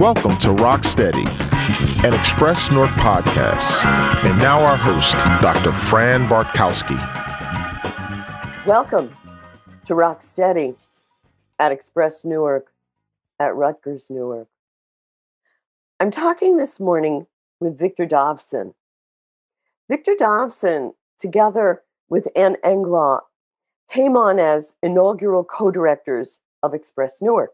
Welcome to Rock Steady, an Express Newark podcast. And now our host, Dr. Fran Bartkowski. Welcome to Rock Steady at Express Newark at Rutgers Newark. I'm talking this morning with Victor Davson. Victor Davson, together with Anne Englot, came on as inaugural co directors of Express Newark,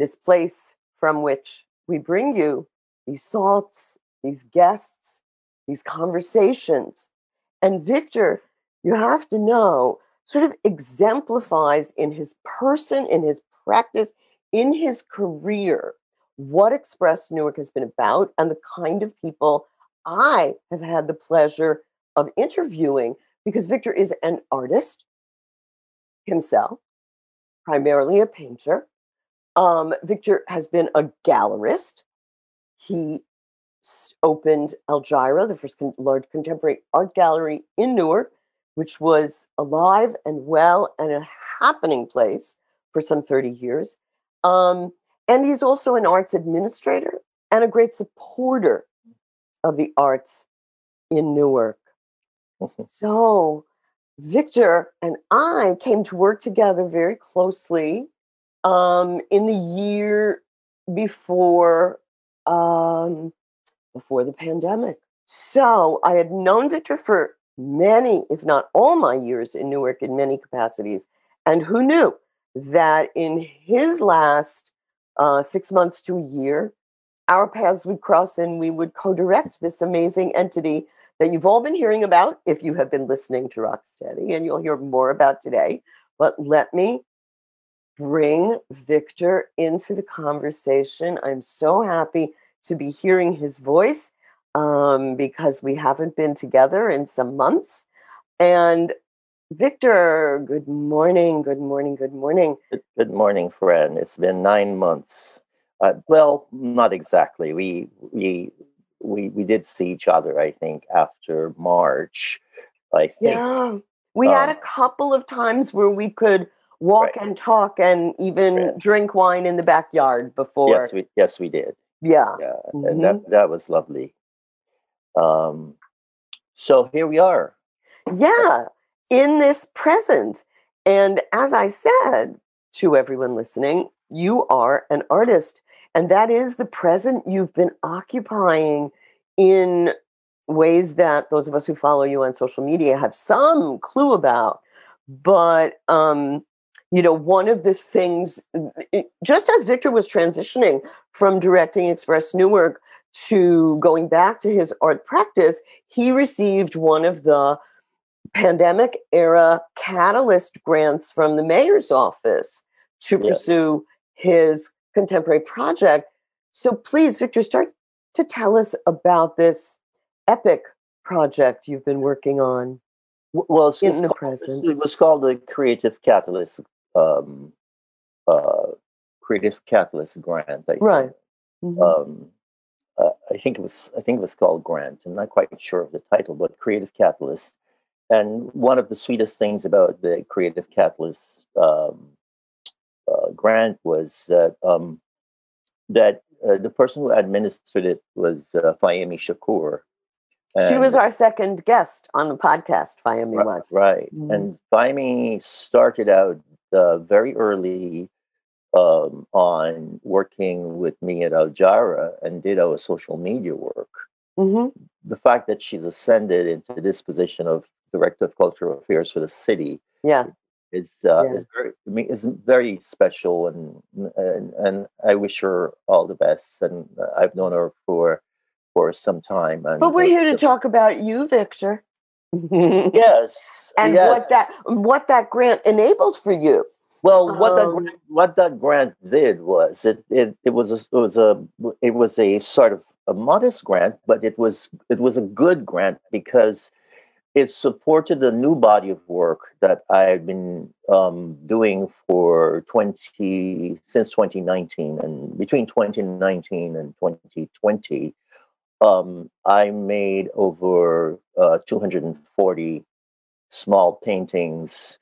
this place from which we bring you these thoughts, these guests, these conversations. And Victor, you have to know, sort of exemplifies in his person, in his practice, in his career, what Express Newark has been about and the kind of people I have had the pleasure of interviewing because Victor is an artist himself, primarily a painter. Um, Victor has been a gallerist. He opened Aljira, the first con- large contemporary art gallery in Newark, which was alive and well and a happening place for some 30 years. Um, and he's also an arts administrator and a great supporter of the arts in Newark. so, Victor and I came to work together very closely um, in the year before um, before the pandemic. So I had known Victor for many, if not all, my years in Newark in many capacities, and who knew that in his last uh, six months to a year, our paths would cross and we would co-direct this amazing entity that you've all been hearing about if you have been listening to Rocksteady, and you'll hear more about today. But let me bring Victor into the conversation. I'm so happy to be hearing his voice um, because we haven't been together in some months. And Victor, good morning, good morning, good morning. Good, morning, friend. It's been nine months. Uh, well, not exactly. We we we we did see each other. I think after March. I think. Yeah, we um, had a couple of times where we could walk right. and talk and even yes. drink wine in the backyard before. Yes, we yes we did. Yeah, yeah, mm-hmm. and that that was lovely. Um, so here we are. Yeah, in this present, and as I said to everyone listening, you are an artist, and that is the present you've been occupying in ways that those of us who follow you on social media have some clue about. But um, you know, one of the things, just as Victor was transitioning from directing Express Newark to going back to his art practice, he received one of the pandemic era catalyst grants from the mayor's office to yes. pursue his contemporary project. So please, Victor, start to tell us about this epic project you've been working on. Well, in the called, present, it was called the Creative Catalyst um, uh, Creative Catalyst grant. I right. Mm-hmm. Um, uh, I think it was I think it was called grant. I'm not quite sure of the title, but Creative Catalyst. And one of the sweetest things about the Creative Catalyst um, uh, grant was that um, that uh, the person who administered it was uh, Fayemi Shakur. And she was our second guest on the podcast. Fayemi right, was right, mm-hmm. and Fayemi started out uh, very early um, on working with me at Aljira and did our social media work. Mm-hmm. The fact that she's ascended into this position of director of cultural affairs for the city, yeah, is uh, yeah. is very I mean, is very special, and, and and I wish her all the best. And uh, I've known her for for some time. And but we're here to talk about you, Victor. Yes, and yes. what that what that grant enabled for you. Well, what um, that grant, what that grant did was it it, it was a, it was a it was a sort of a modest grant, but it was it was a good grant because it supported a new body of work that I've been um, doing for 20 since 2019 and between 2019 and 2020 um, I made over uh, 240 small paintings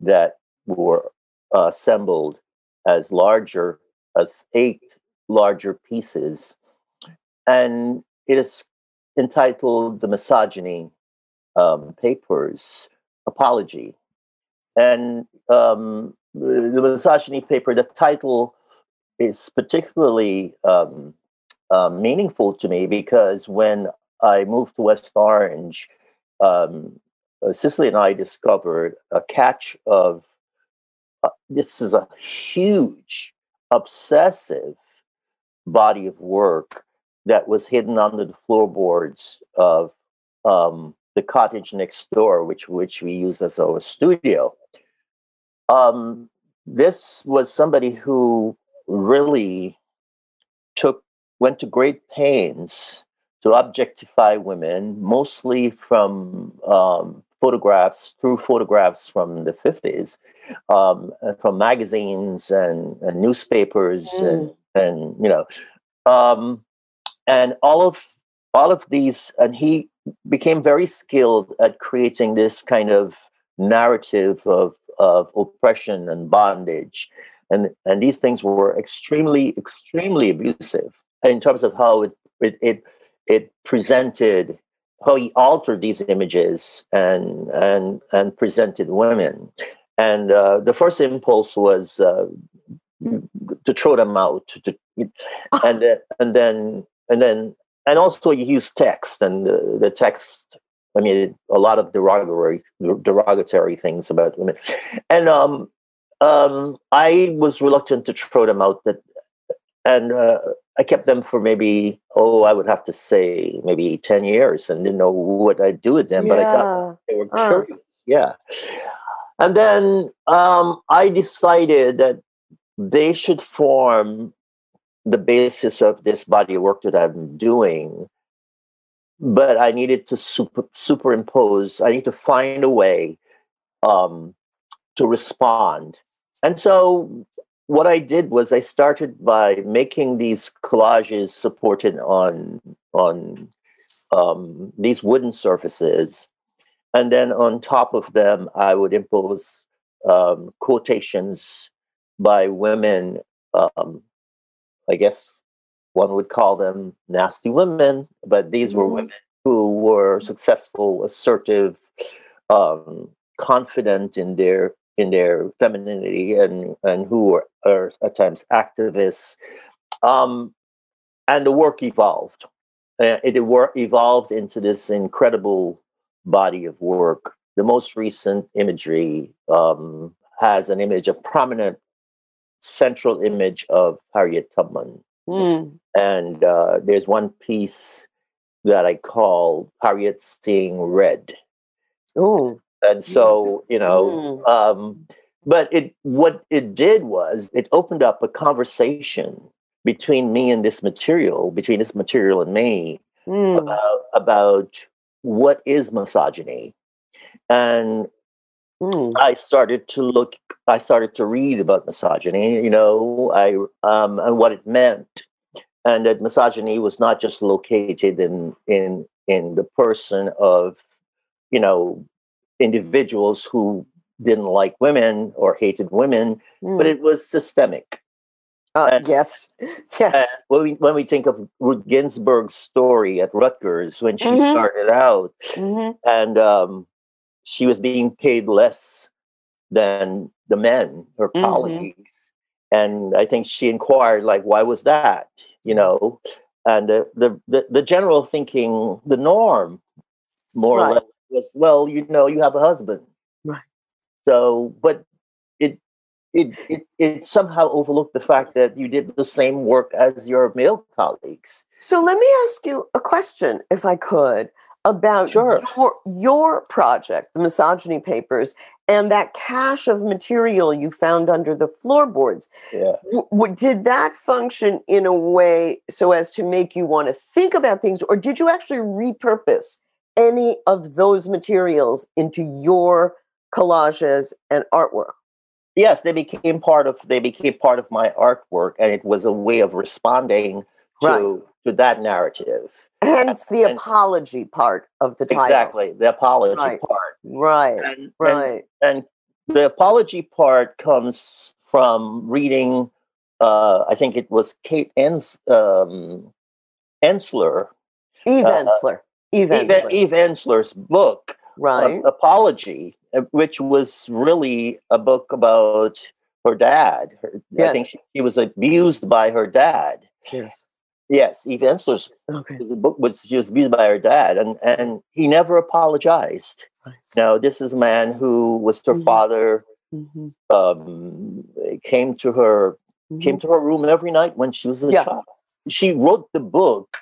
that were uh, assembled as larger as eight larger pieces, and it is entitled "The Misogyny um, Papers Apology," and um, the misogyny paper. The title is particularly um, uh, meaningful to me because when I moved to West Orange, um, uh, Cicely and I discovered a catch of uh, this is a huge, obsessive body of work that was hidden under the floorboards of um, the cottage next door, which which we use as our studio. Um, this was somebody who really took went to great pains to objectify women, mostly from um, photographs through photographs from the 50s, um, from magazines and, and newspapers mm. and and you know, um, and all of all of these, and he became very skilled at creating this kind of narrative of of oppression and bondage, and and these things were extremely extremely abusive in terms of how it it it, it presented how he altered these images and and and presented women. And uh, the first impulse was uh, to throw them out to, and then and then and then and also you use text and the, the text i mean a lot of derogatory derogatory things about women. And um um i was reluctant to throw them out that and uh, I kept them for maybe oh I would have to say maybe ten years and didn't know what I'd do with them, yeah. but I thought they were uh. curious. Yeah, and then um, I decided that they should form the basis of this body of work that I'm doing. But I needed to super, superimpose. I need to find a way um, to respond. And so what I did was I started by making these collages supported on on um, these wooden surfaces, and then on top of them, I would impose um, quotations by women. Um, I guess one would call them nasty women, but these were mm-hmm. women who were successful, assertive, um, confident in their in their femininity and and who are, are at times activists. Um, and the work evolved. Uh, it evolved into this incredible body of work. The most recent imagery um, has an image, a prominent central image of Harriet Tubman. Mm. And uh, there's one piece that I call Harriet Seeing Red. Oh and so you know mm. um, but it what it did was it opened up a conversation between me and this material between this material and me mm. about about what is misogyny and mm. i started to look i started to read about misogyny you know i um, and what it meant and that misogyny was not just located in in in the person of you know individuals who didn't like women or hated women, mm. but hmm. it was systemic. Uh, and, yes, yes. when we when we think of Ruth Ginsburg's story at Rutgers when she mm-hmm. started out, mm-hmm. and um, she was being paid less than the men, her mm-hmm. colleagues, and I think she inquired like, why was that? You know, and the the the, the general thinking, the norm, more right. or less, was, well, you know, you have a husband. Right. So, but it, it, it, it somehow overlooked the fact that you did the same work as your male colleagues. So let me ask you a question, if I could, about sure. your, your project, the misogyny papers, and that cache of material you found under the floorboards. Yeah. W- did that function in a way so as to make you want to think about things, or did you actually repurpose any of those materials into your collages and artwork? Yes, they became part of they became part of my artwork, and it was a way of responding to right. to that narrative. Hence the and, apology part of the title. Exactly, the apology right. part. Right. And, right. And, and the apology part comes from reading uh, I think it was Kate Ens, um, Ensler, Eve uh, Ensler. Eve Eve, Ensler. Eve Ensler's book, uh, right. Apology, uh, which was really a book about her dad. Her, I think she, she was abused by her dad. yes. Yes, Eve Ensler's Okay. book was she was abused by her dad, and and he never apologized. Now, this is a man who was her Mhm. father. Mhm. Um, came to her came Mhm. to her room every night when she was a Yeah. child. She wrote the book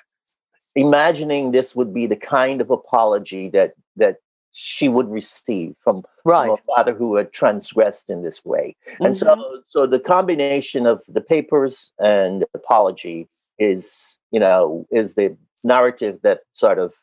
imagining this would be the kind of apology that that she would receive from, from a father who had transgressed in this way. And Mhm. so so the combination of the papers and the apology is, you know, is the narrative that sort of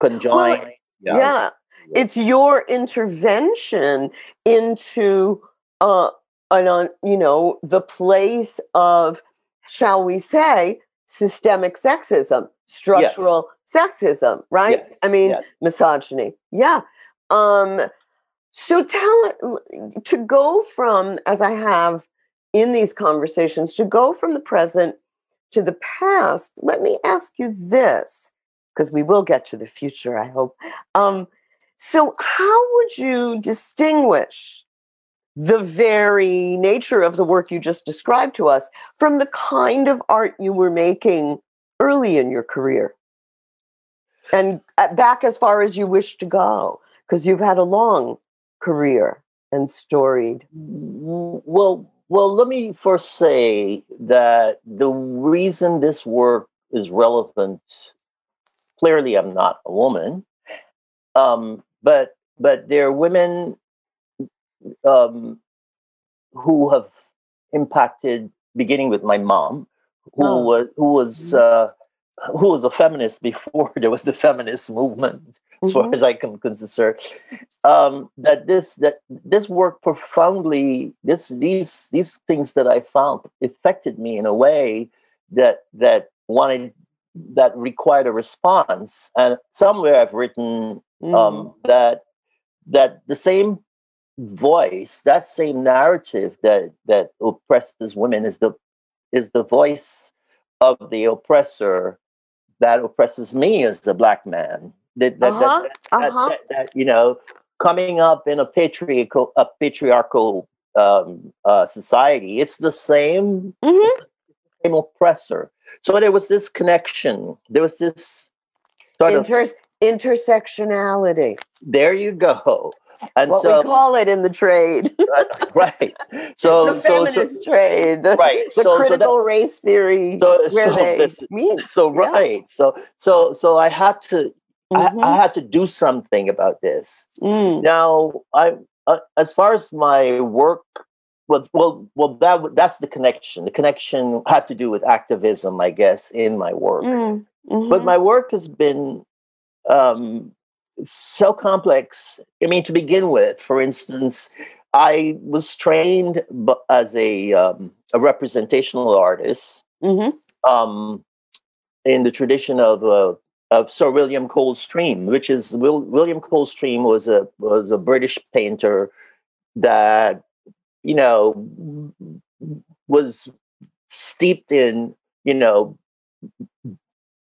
conjoin. yeah. it's your intervention into uh an you know the place of shall we say systemic sexism structural sexism right? Yes, i mean yes. misogyny. Yeah. Um so tell to go from as i have in these conversations to go from the present to the past let me ask you this because we will get to the future i hope. Um so, how would you distinguish the very nature of the work you just described to us from the kind of art you were making early in your career? And uh, back as far as you wish to go, because you've had a long career and storied. Well, well, let me first say that the reason this work is relevant. Clearly, I'm not a woman, um, but but there are women um, who have impacted, beginning with my mom, who Oh. was who was uh, who was a feminist before there was the feminist movement, as far Mhm. as I can consider. Um, that this that this work profoundly this these these things that I found affected me in a way that that wanted that required a response. And somewhere I've written Mm. um, that that the same voice, that same narrative that that oppresses women is the is the voice of the oppressor that oppresses me as a black man. That that, that- Uh-huh, that, that- uh-huh. that- you know, coming up in a patriarchal a patriarchal um, uh, society, it's the same Mhm. same oppressor. So there was this connection. There was this sort of intersectionality. there you go. And What so we call it in the trade. right. So the so so feminist trade. The, right. the so so critical that, race theory so- where so they this- meet. so Yeah. right. So so so I had to I, I Mhm. had to do something about this. Mm. Now I uh, as far as my work well well well that that's the connection. The connection had to do with activism, I guess, in my work. Mm. but Mhm. my work has been um, so complex. I mean, to begin with, for instance, I was trained as a um, a representational artist Mhm. um, in the tradition of uh, of Sir William Coldstream, which is Will, William Coldstream was a was a British painter that you know was steeped in you know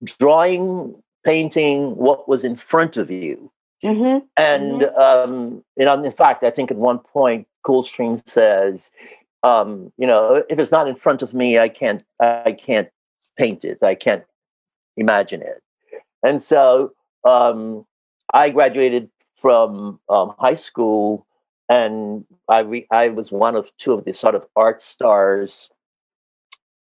drawing, painting what was in front of you. Mhm. And um, you know, in fact, I think at one point Coldstream says, um, you know, if it's not in front of me, I can't, I can't paint it. I can't imagine it. And so um, I graduated from um, high school, and I re- I was one of two of the sort of art stars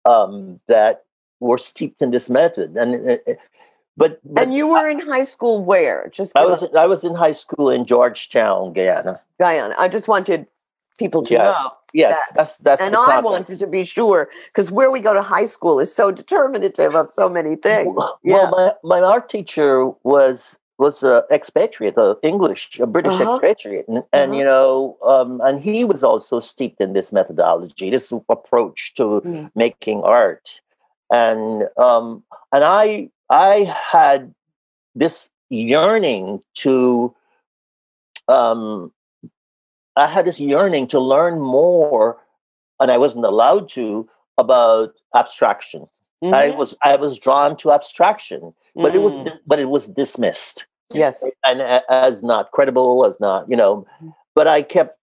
um, that were steeped in this method. And but, but And you were in high school where? Just I was I was in high school in Georgetown, Guyana. Guyana. I just wanted people to Yeah. know. Yes, That- that's that's And I context. wanted to be sure because where we go to high school is so determinative of so many things. Well, Yeah. my, my art teacher was was an expatriate, a English, a British Uh-huh. expatriate, and, and Uh-huh. you know, um, and he was also steeped in this methodology, this approach to Mm. making art, and um, and I I had this yearning to um, I had this yearning to learn more, and I wasn't allowed to about abstraction. Mhm. I was I was drawn to abstraction, but it was Mm. but it was dismissed yes. and as not credible, as not you know. But I kept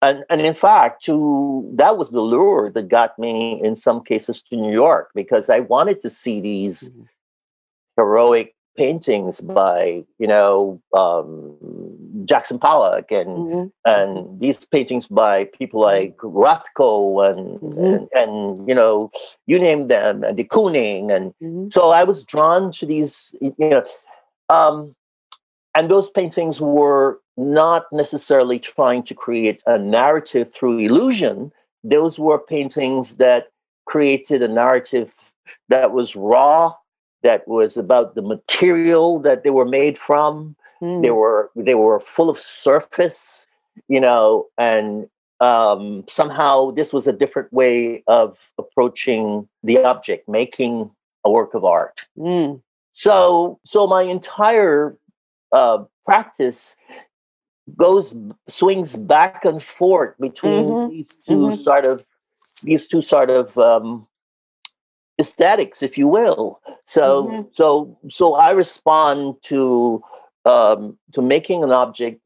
and and in fact, to that was the lure that got me in some cases to New York because I wanted to see these Mhm. Heroic paintings by you know um, Jackson Pollock and Mhm. and these paintings by people like Rothko and, Mhm. and and you know you name them and de Kooning and Mhm. so I was drawn to these you know um, and those paintings were not necessarily trying to create a narrative through illusion those were paintings that created a narrative that was raw that was about the material that they were made from Mm. they were they were full of surface you know and um, somehow this was a different way of approaching the object making a work of art Mm. so so my entire uh, practice goes swings back and forth between Mhm, these 2 mhm. sort of these two sort of um, aesthetics, if you will. So Mhm. so so I respond to um, to making an object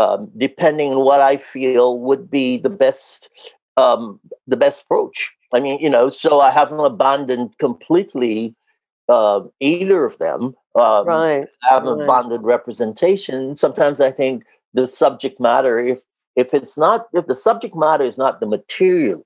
um, depending on what I feel would be the best um, the best approach. I mean, you know, so I haven't abandoned completely uh, either of them. Um, Right. I haven't right. abandoned representation. Sometimes I think the subject matter, if if it's not, if the subject matter is not the material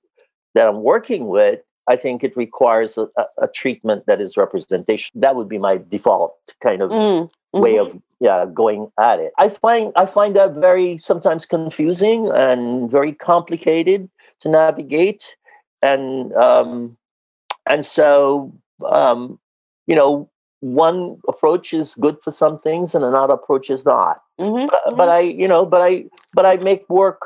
that I'm working with, I think it requires a, a, treatment that is representation. That would be my default kind of Mm. way Mhm. of yeah going at it. I find I find that very sometimes confusing and very complicated to navigate, and um, and so um, you know one approach is good for some things and another approach is not. Mhm. But, but I you know but I but I make work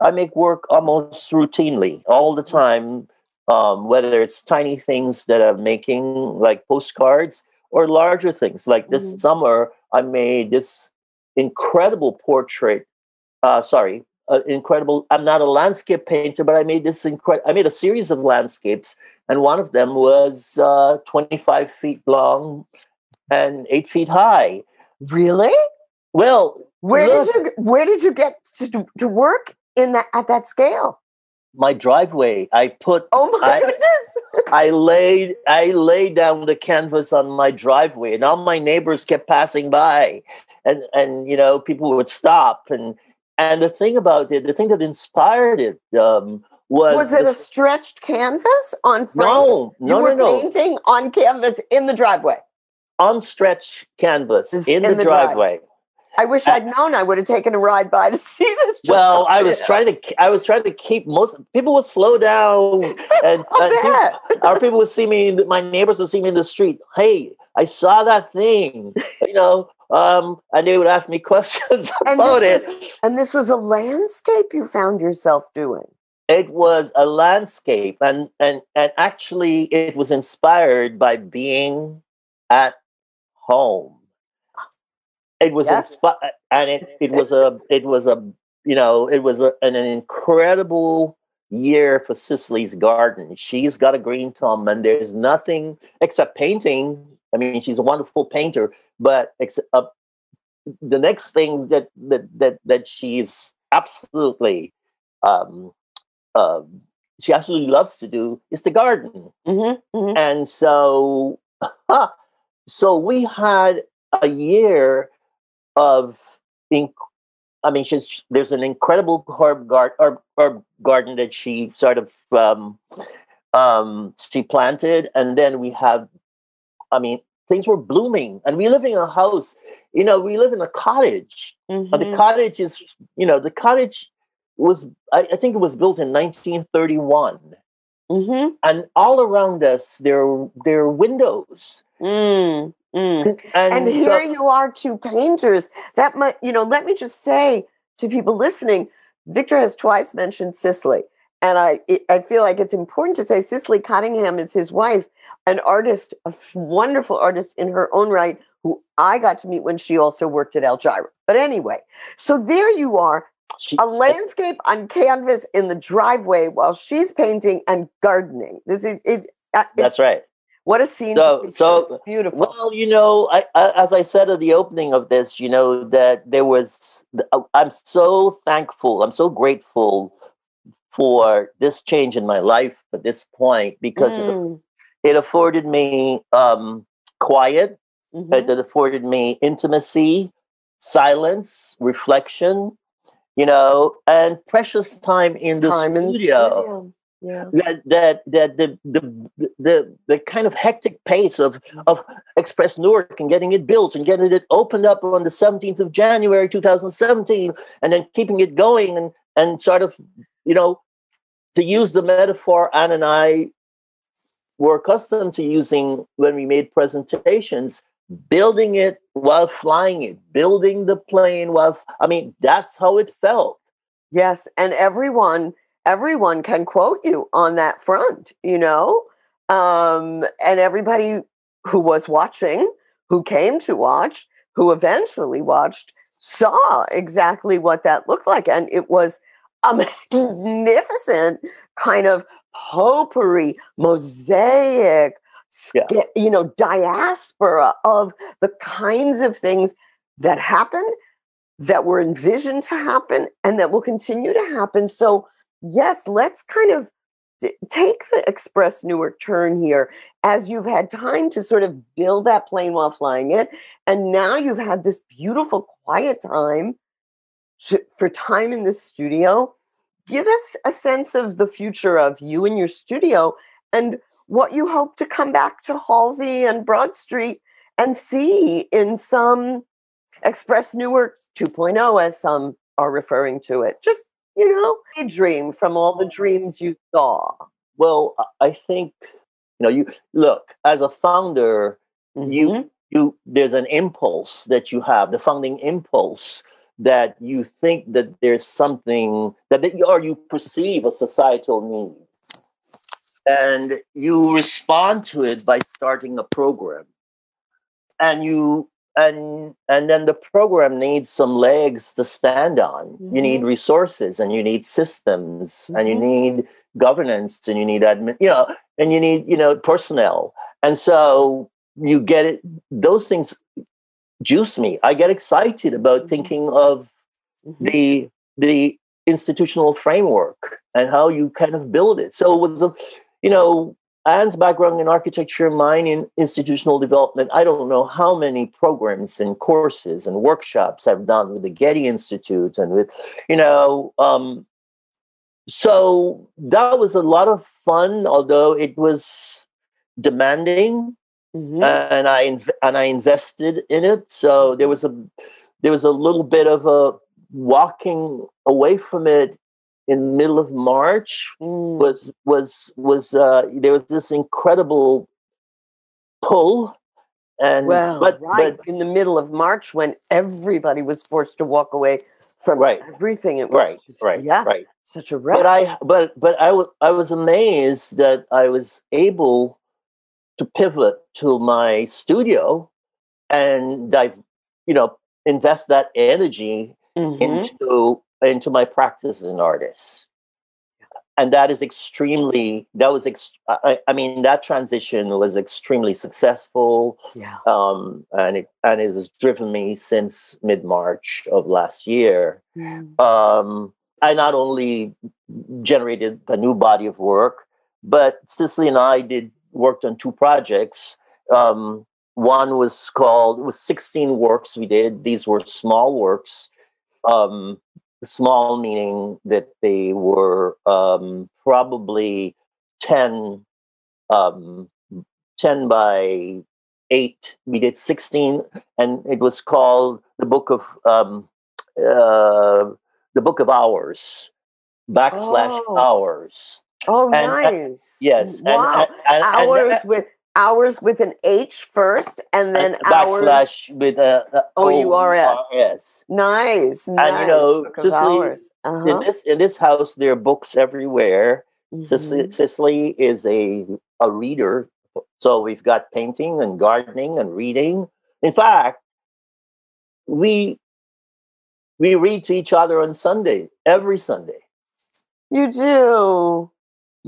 I make work almost routinely all the time. Um, whether it's tiny things that I'm making, like postcards, or larger things. Like this Mhm. summer, I made this incredible portrait. Uh, sorry, uh, incredible. I'm not a landscape painter, but I made this incredible. I made a series of landscapes, and one of them was uh, 25 feet long and eight feet high. Really? Well, Where look, did you where did you get to, to work in that at that scale? My driveway? I put Oh my I- goodness. I laid I laid down the canvas on my driveway, and all my neighbors kept passing by, and and you know people would stop and and the thing about it, the thing that inspired it um, was Was it the- a stretched canvas on frame? no you no were no no painting on canvas in the driveway. On unstretched canvas in, in the, the drive. driveway. I wish Uh, I'd known. I would have taken a ride by to see this. Well, I was trying to I was trying to keep most people would slow down and, and people, our people would see me, my neighbors would see me in the street. Hey, I saw that thing, you know, um, and they would ask me questions And about it. And this was a landscape you found yourself doing. It was a landscape, and and and actually, it was inspired by being at home. It was Yes. inspi- and it it was a it was a you know it was a, an, an incredible year for Cicely's garden. She's got a green thumb, and there's nothing except painting. I mean, she's a wonderful painter, but ex- uh, the next thing that that that that she's absolutely um, uh, she absolutely loves to do is the garden, Mm-hmm, and so so we had a year of inc- I mean, she's, there's an incredible herb, gar- herb, herb garden that she sort of um, um, she planted, and then we have, I mean, things were blooming, and we live in a house. You know, we live in a cottage, mm-hmm. the cottage is, you know, the cottage was, I, I think it was built in 1931, Mm-hmm. and all around us there there are windows, Mm, mm. and, And so- here you are, two painters. That might, you know, let me just say to people listening, Victor has twice mentioned Cicely. And I, it- I feel like it's important to say Cicely Cottingham is his wife, an artist, a wonderful artist in her own right, who I got to meet when she also worked at El. But anyway, so there you are. A landscape on canvas in the driveway while she's painting and gardening. This is it. uh, That's right. What a scene! So- so, It's beautiful. Well, you know, I, I, as I said at the opening of this, you know, that there was, uh, I'm so thankful, I'm so grateful for this change in my life at this point because it, Mm, it afforded me um, quiet, mhm. it afforded me intimacy, silence, reflection, you know, and precious time in the Time in the studio studio. Yeah. that that that the the the the kind of hectic pace of mm-hmm. of Express Newark and getting it built and getting it opened up on the 17th of January 2017 and then keeping it going and and sort of you know to use the metaphor Anne and I were accustomed to using when we made presentations building it while flying it building the plane while I mean that's how it felt Yes, and everyone everyone can quote you on that front, you know? Um and everybody who was watching, who came to watch, who eventually watched saw exactly what that looked like and it was a magnificent kind of potpourri mosaic Yeah. you know diaspora of the kinds of things that happened that were envisioned to happen and that will continue to happen. So, yes, let's kind of d- take the Express Newark turn here as you've had time to sort of build that plane while flying it. And now you've had this beautiful, quiet time to, for time in the studio. Give us a sense of the future of you and your studio and what you hope to come back to Halsey and Broad Street and see in some Express Newark 2.0, as some are referring to it. Just, you know, a dream from all the dreams you saw. Well, I- think you know. You look as a founder, Mhm. you you there's an impulse that you have, the founding impulse that you think that there's something that, that you, or you perceive a societal need, and you respond to it by starting a program, and you. And and then the program needs some legs to stand on. You need resources and you need systems and you Mhm. need governance and you need admin, you know, and you need, you know, personnel. And so you get it, those things juice me. I get excited about Mhm. thinking of Mhm. the the institutional framework and how you kind of build it. So it was a, you know, Anne's background in architecture, mine in institutional development. I don't know how many programs and courses and workshops I've done with the Getty Institute and with, you know, um, so that was a lot of fun, although it was demanding, Mhm. and I inv- and I invested in it. So there was a there was a little bit of a walking away from it in the middle of March Mm. was was was uh, there was this incredible pull and well, but right but in the middle of March when everybody was forced to walk away from Right. everything. It was right just, right yeah, right such a wreck. but I but but I wa- I was amazed that I was able to pivot to my studio and dive, you know invest that energy Mhm. into into my practice as an artist and that is extremely that was ex- I, I mean that transition was extremely successful yeah. um and it and it has driven me since mid-march of last year Mm. um, I not only generated a new body of work, but Cicely and I did worked on two projects. Um, one was called it was 16 works we did. These were small works. Um, small meaning that they were um, probably 10, um, 10 by 8. We did 16, and it was called the Book of um, uh, the Book of Hours, backslash Oh. hours. Oh, and- nice. Yes, and- Wow. and, and, hours and- with hours with an H first, and then and backslash with a, a O-U-R-S. O-U-R-S. Nice, nice. And you know, Cicely, hours. In Uh-huh. this in this house, there are books everywhere. Mhm. Cicely is a a reader, so we've got painting and gardening and reading. In fact, we we read to each other on Sunday, every Sunday. You do.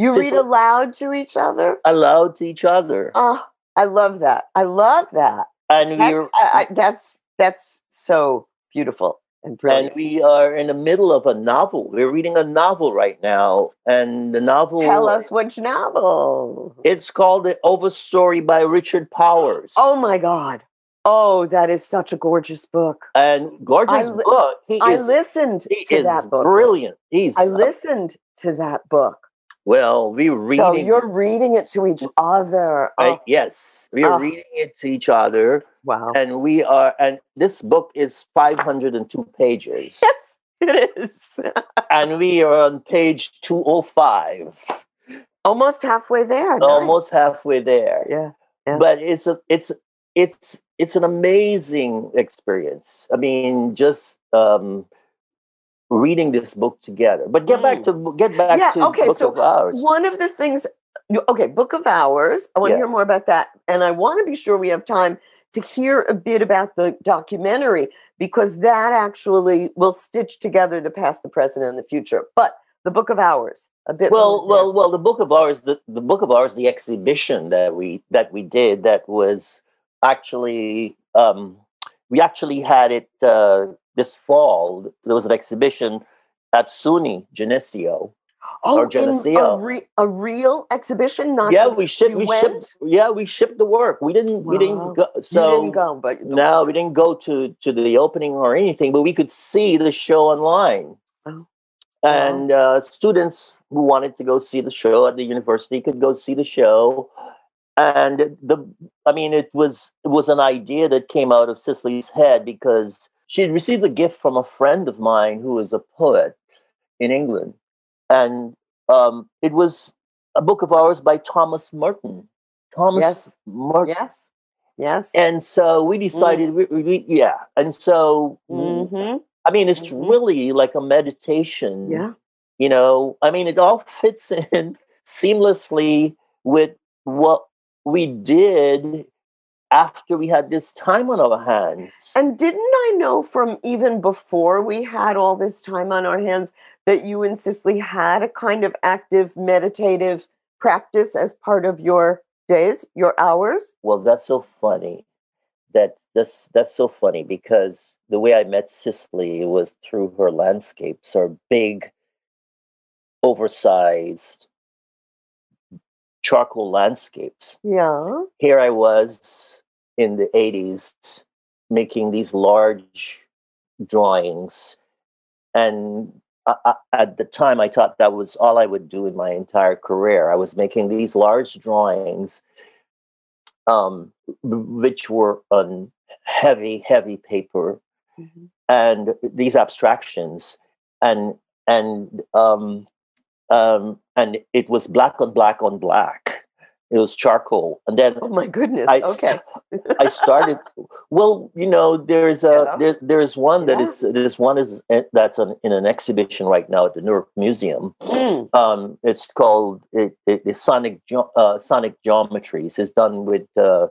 You read aloud to each other? Aloud to each other. Oh, I love that. I love that. and That's, we're I, I, that's that's so beautiful and brilliant. and we are in the middle of a novel. We're reading a novel right now, and the novel Tell us which novel. it's called The Overstory by Richard Powers. Oh my God. Oh, that is such a gorgeous book. and gorgeous I li- book. He I is listened he to is that book. brilliant. He's I listened to that book. Well. We reading. So you're reading it to each other. right, Oh, yes, we are Oh. reading it to each other, wow. and we are. And this book is 502 pages, Yes, it is. and we are on page 205, Almost halfway there. Nice. almost halfway there. Yeah. yeah. But it's a it's it's it's an amazing experience. I mean, just um, reading this book together. But get back to get back Mm. Yeah, to okay, Book so of Hours. One of the things, okay, Book of Hours. I want to hear more about that. And I want to be sure we have time to hear a bit about the documentary because that actually will stitch together the past, the present, and the future. But the Book of Hours, a bit Well, more well, well. The Book of Hours, the, the Book of Hours, the exhibition that we that we did that was actually um, we actually had it uh, this fall. There was an exhibition at SUNY Geneseo. oh, or in Geneseo. a, re- a real exhibition, not yeah, we shipped. We went? shipped. Yeah, we shipped the work. We didn't. We didn't go. you So didn't go, but No, we didn't go to to the opening or anything, but we could see the show online. Oh. And uh, students who wanted to go see the show at the university could go see the show. And the, I mean, it was it was an idea that came out of Cicely's head because she had received a gift from a friend of mine who is a poet in England, and um, it was a book of hours by Thomas Merton. Thomas Yes. Merton. yes, yes. And so we decided, we, we, yeah. And so, mm-hmm. I mean, it's Mhm. really like a meditation. Yeah. You know, I mean, it all fits in seamlessly with what we did after we had this time on our hands. And didn't I know from even before we had all this time on our hands that you and Cicely had a kind of active meditative practice as part of your days, your hours? well, that's so funny. That that's that's so funny because the way I met Cicely was through her landscapes, her big, oversized charcoal landscapes. Yeah. Here I was in the 80s making these large drawings. And I, I, at the time, I thought that was all I would do in my entire career. I was making these large drawings, um, which were on heavy, heavy paper Mhm. and these abstractions and and um um and it was black on black on black it was charcoal and then Oh my goodness. I, okay. I started well you know there's a there, there's one that Yeah. is there's one is uh, that's on, in an exhibition right now at the Newark Museum Mm. um it's called it, it, the sonic uh, sonic geometries it's done with uh,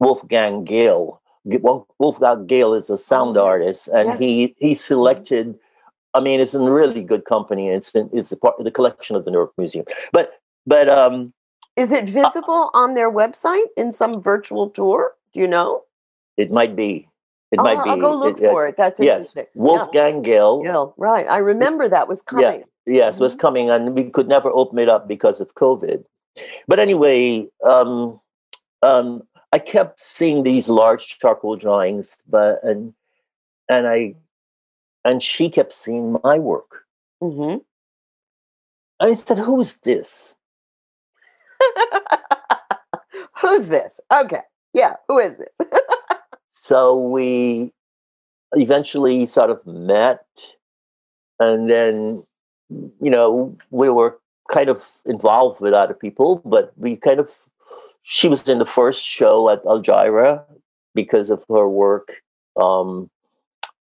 Wolfgang Gil Wolfgang Gil is a sound Oh, yes. artist and Yes. he he selected I mean it's in really good company it's in, it's a part of the collection of the Newark Museum but but um Is it visible on their website in some virtual tour? Do you know? it might be it Oh, might be I'll go look it- for it. That's yes interesting. Wolfgang Yeah. yeah, right. I remember that was coming. Yeah. Yes, was Mhm. coming, and we could never open it up because of COVID. But anyway, um, um, I kept seeing these large charcoal drawings, but and and I and she kept seeing my work. Mm-hmm. I said, "Who is this?" Who's this? Okay. Yeah. Who is this? So we eventually sort of met, and then you know we were kind of involved with other people, but we kind of she was in the first show at Aljira because of her work. Um,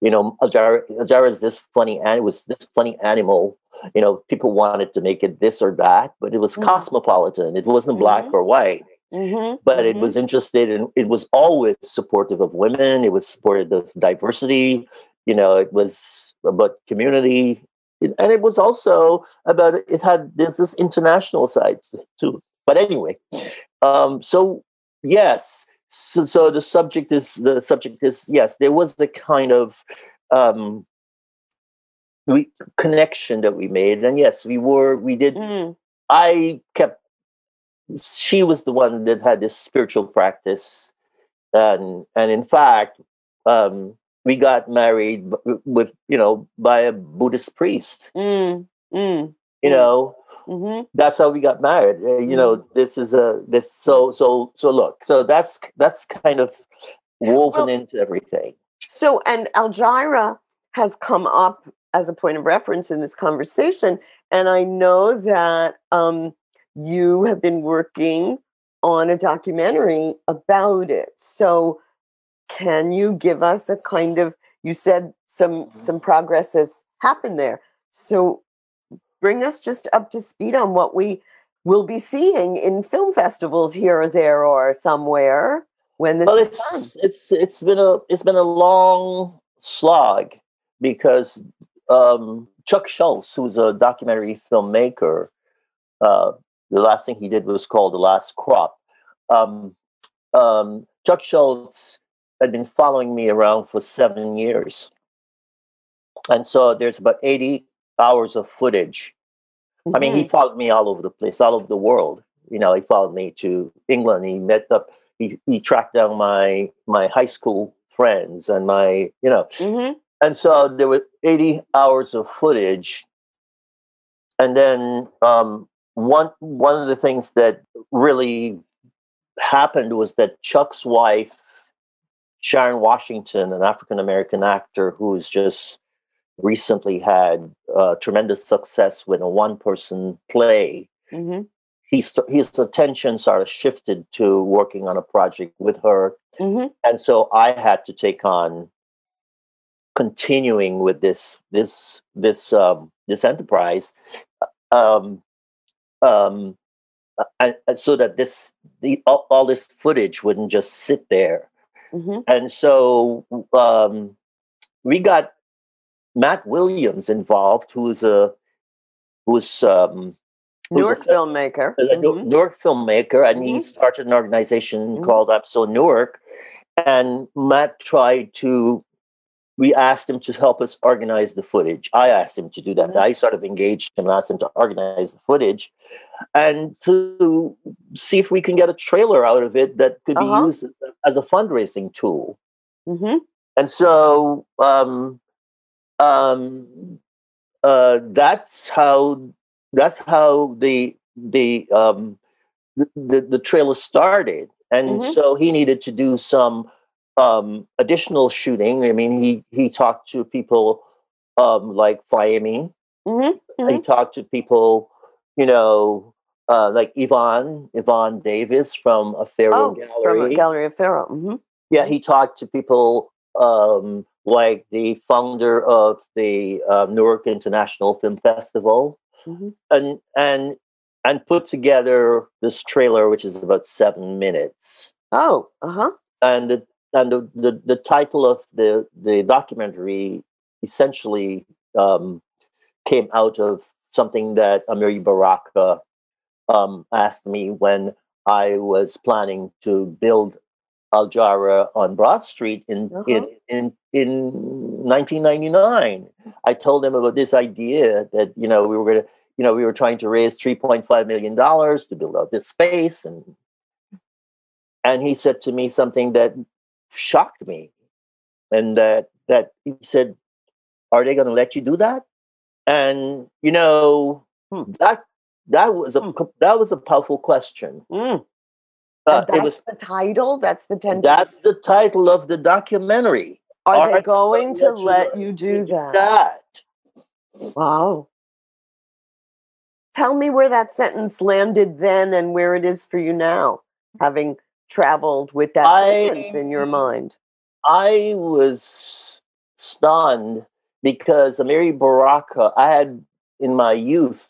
you know, Aljira, Aljira is this funny and it was this funny animal. You know, people wanted to make it this or that, but it was Mhm. cosmopolitan. It wasn't black Mhm. or white hmm but it was interested in it was always supportive of women it was supportive of diversity you know it was about community, and it was also about it had there's this international side too. But anyway, um, so yes, so, so the subject is the subject is yes, there was the kind of um, we connection that we made, and yes, we were we did. Mm. I kept. She was the one that had this spiritual practice, and and in fact, um, we got married with you know by a Buddhist priest. Mm. Mm. You know, hmm that's how we got married. Uh, you know, Mm-hmm. this is a this so so so look. So that's that's kind of woven Well- into everything. So, and Aljira has come up as a point of reference in this conversation. And I know that um, you have been working on a documentary about it. So, can you give us a kind of, you said some some progress has happened there. So, bring us just up to speed on what we will be seeing in film festivals here or there or somewhere when this Well, it's it's it's been a it's been a long slog because um, Chuck Schultz, who's a documentary filmmaker, uh, the last thing he did was called The Last Crop. Um, um, Chuck Schultz had been following me around for seven years, and so there's about eighty hours of footage I mean, he followed me all over the place, all over the world. You know, he followed me to England. He met up. He, he tracked down my my high school friends and my you know, Mhm. And so there were eighty hours of footage. And then um, one one of the things that really happened was that Chuck's wife, Sharon Washington, an African American actor who's just recently had uh, tremendous success with a one person play. Mhm. He st- his attention sort of shifted to working on a project with her, Mhm. and so I had to take on continuing with this this this um, this enterprise, um, um, uh, and, and so that this the all, all this footage wouldn't just sit there Mhm. and so um, we got Matt Williams involved, who's a who's um, Newark a, filmmaker. a New- Mhm. Newark filmmaker, and he Mhm. started an organization Mhm. called Upso Newark. And Matt tried to. We asked him to help us organize the footage. I asked him to do that. Mhm. I sort of engaged him and asked him to organize the footage, and to see if we can get a trailer out of it that could Uh-huh. be used as a, fundraising tool Mhm. and so um, um, uh, that's how that's how the the um, the, the, the trailer started and Mhm. so he needed to do some um, additional shooting i mean he he talked to people um, like Fayemi. Mhm. he talked to people you know uh, like Yvonne Yvonne Davis from a Pharaoh Oh, from gallery a Gallery Aferro. hmm yeah, he talked to people um, like the founder of the uh, Newark International Film Festival, Mhm. and and and put together this trailer, which is about seven minutes. Oh, uh huh. And the and the, the, the title of the the documentary essentially um, came out of something that Amiri Baraka um, asked me when I was planning to build Aljira on Broad Street in Uh-huh. in, in in 1999. I told him about this idea that you know we were going to you know we were trying to raise 3.5 million dollars to build out this space and and he said to me something that shocked me and that that he said are they going to let you do that and you know Hmm. that that was a Hmm. that was a powerful question Mm. uh, that's it was the title. That's the ten. that's the title of the documentary Are are they going to let let you you do that? that Wow. Tell me where that sentence landed then and where it is for you now, having traveled with that sentence in your mind. I was stunned because Amiri Baraka, I had in my youth,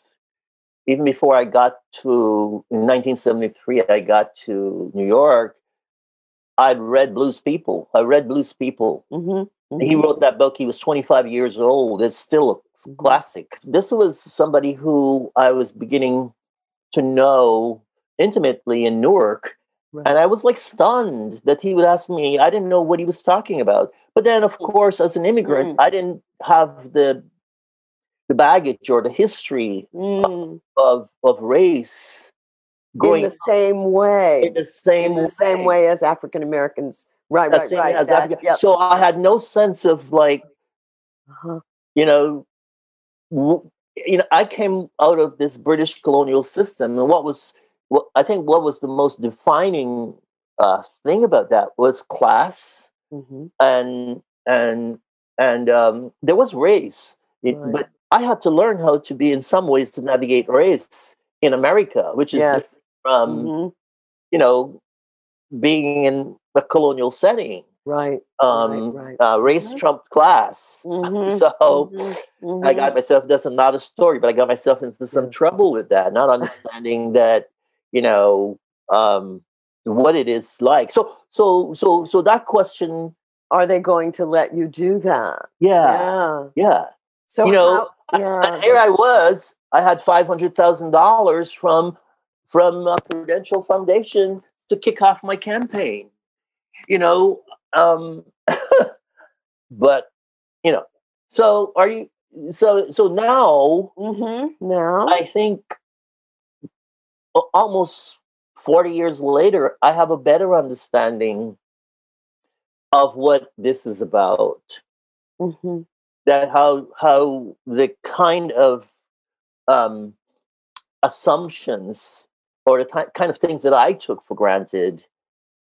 even before I got to in 1973, I got to New York. I'd read Blues People. I read Blues People, hmm Mm-hmm. He wrote that book. He was 25 years old. It's still a mm-hmm. classic. This was somebody who I was beginning to know intimately in Newark. Right. And I was like stunned that he would ask me. I didn't know what he was talking about. But then, of mm. course, as an immigrant, mm. I didn't have the the baggage or the history mm. of, of race going in the same way. In the same in the way. same way as African Americans. Right, right, right. That, yep. So I had no sense of like, uh-huh. you know, w- you know, I came out of this British colonial system, and what was, what I think, what was the most defining uh, thing about that was class, mm-hmm. and and and um, there was race, it, right. but I had to learn how to be, in some ways, to navigate race in America, which is yes. from, mm-hmm. you know, being in a colonial setting. Right. Um, right, right. Uh, race mm-hmm. trumped class. Mm-hmm. so mm-hmm. I got mm-hmm. myself, that's not a story, but I got myself into some yeah. trouble with that, not understanding that, you know, um, what it is like. So, so, so, so that question. Are they going to let you do that? Yeah. Yeah. Yeah. So, you know, how, yeah. and here I was, I had $500,000 from, from a Prudential Foundation to kick off my campaign you know um but you know so are you so so now mm-hmm. now i think almost 40 years later i have a better understanding of what this is about mm-hmm. that how how the kind of um assumptions or the t- kind of things that i took for granted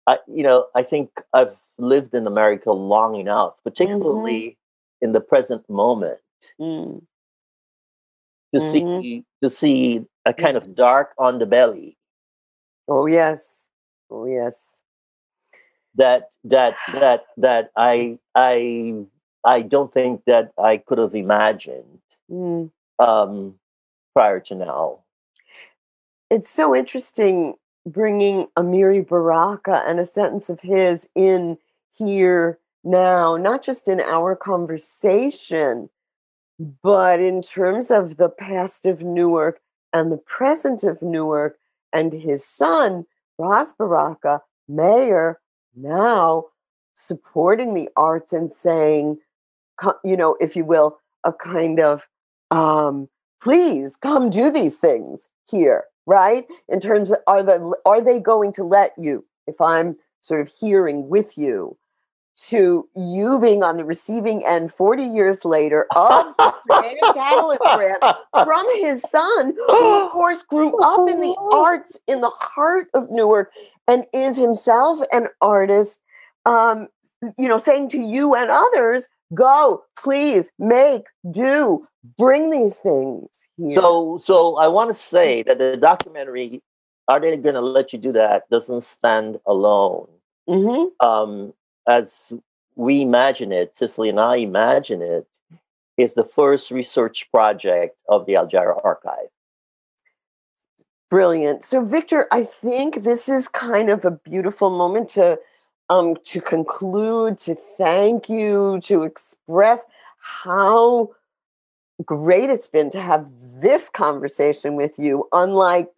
I, you know, I think I've lived in America long enough, particularly mm-hmm. in the present moment, mm. To mm-hmm. see to see a kind of dark on the belly. Oh yes, oh yes. That that that that I I I don't think that I could have imagined mm. um, prior to now. It's so interesting bringing Amiri Baraka and a sentence of his in here now, not just in our conversation, but in terms of the past of Newark and the present of Newark and his son, Ras Baraka, mayor, now supporting the arts and saying, you know, if you will, a kind of, um, please come do these things here right? In terms of are the are they going to let you, if I'm sort of hearing with you, to you being on the receiving end 40 years later of this creative catalyst grant from his son, who of course grew up in the arts in the heart of Newark and is himself an artist. Um, you know, saying to you and others, go, please, make, do, bring these things here. So, so I want to say that the documentary, "Are They Going to Let You Do That?" doesn't stand alone. Mm-hmm. Um, as we imagine it, Cicely and I imagine it, is the first research project of the Aljira Archive. Brilliant. So, Victor, I think this is kind of a beautiful moment to um, to conclude, to thank you, to express how great it's been to have this conversation with you, unlike,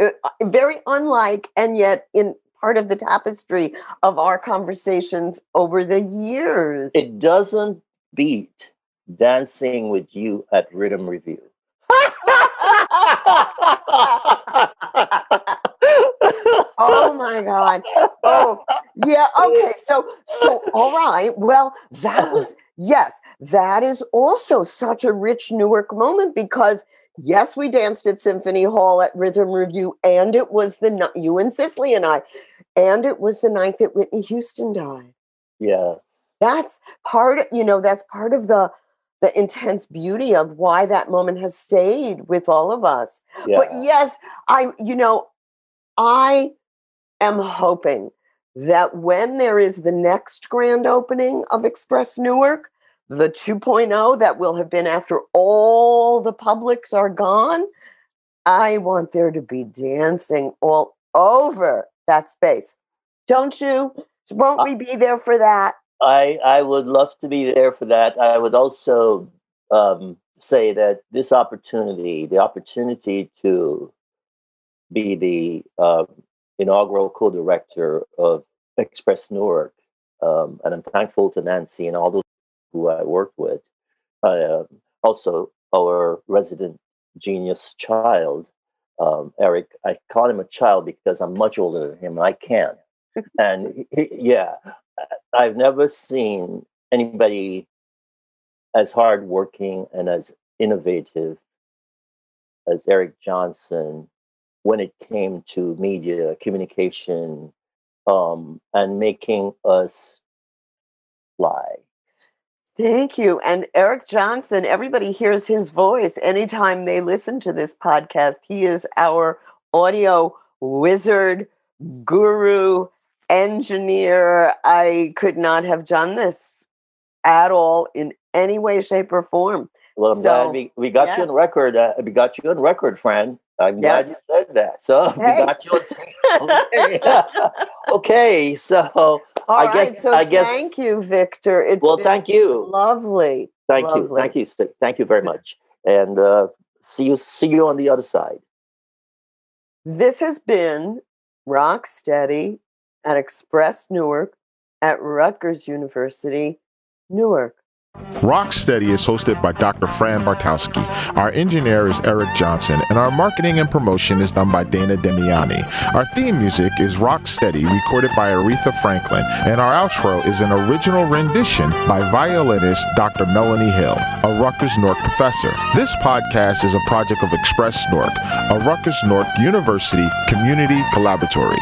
uh, very unlike, and yet in part of the tapestry of our conversations over the years. It doesn't beat dancing with you at Rhythm Revue. oh my god. Oh, yeah. Okay. So, so all right. Well, that was yes. That is also such a rich Newark moment because yes, we danced at Symphony Hall at Rhythm Revue, and it was the you and Cicely and I, and it was the night that Whitney Houston died. Yes. That's part. You know, that's part of the the intense beauty of why that moment has stayed with all of us. Yeah. But yes, I, you know, I am hoping that when there is the next grand opening of Express Newark, the 2.0 that will have been after all the publics are gone, I want there to be dancing all over that space. Don't you? Won't we be there for that? I I would love to be there for that. I would also um, say that this opportunity, the opportunity to be the uh, inaugural co-director of Express Newark, um, and I'm thankful to Nancy and all those who I worked with. Uh, also, our resident genius child, um, Eric. I call him a child because I'm much older than him, and I can't. and he, yeah, I've never seen anybody as hardworking and as innovative as Eric Johnson when it came to media communication um, and making us fly. Thank you. And Eric Johnson, everybody hears his voice anytime they listen to this podcast. He is our audio wizard, guru, engineer. I could not have done this at all in any way, shape, or form. Well, I'm so, glad we, we got yes. you on record. Uh, we got you on record, friend. I'm yes. glad you said that. So hey. we got your okay. okay, so All I right, guess so I guess thank you, Victor. It's well, thank you. Lovely. Thank lovely. you. Thank you. Thank you very much. And uh, see you see you on the other side. This has been Rock Steady at Express Newark at Rutgers University, Newark. Rocksteady is hosted by Dr. Fran Bartkowski. Our engineer is Eric Johnson, and our marketing and promotion is done by Dana Demiani. Our theme music is Rocksteady, recorded by Aretha Franklin, and our outro is an original rendition by violinist Dr. Melanie Hill, a Rutgers Newark professor. This podcast is a project of Express Newark, a Rutgers Newark University community collaboratory.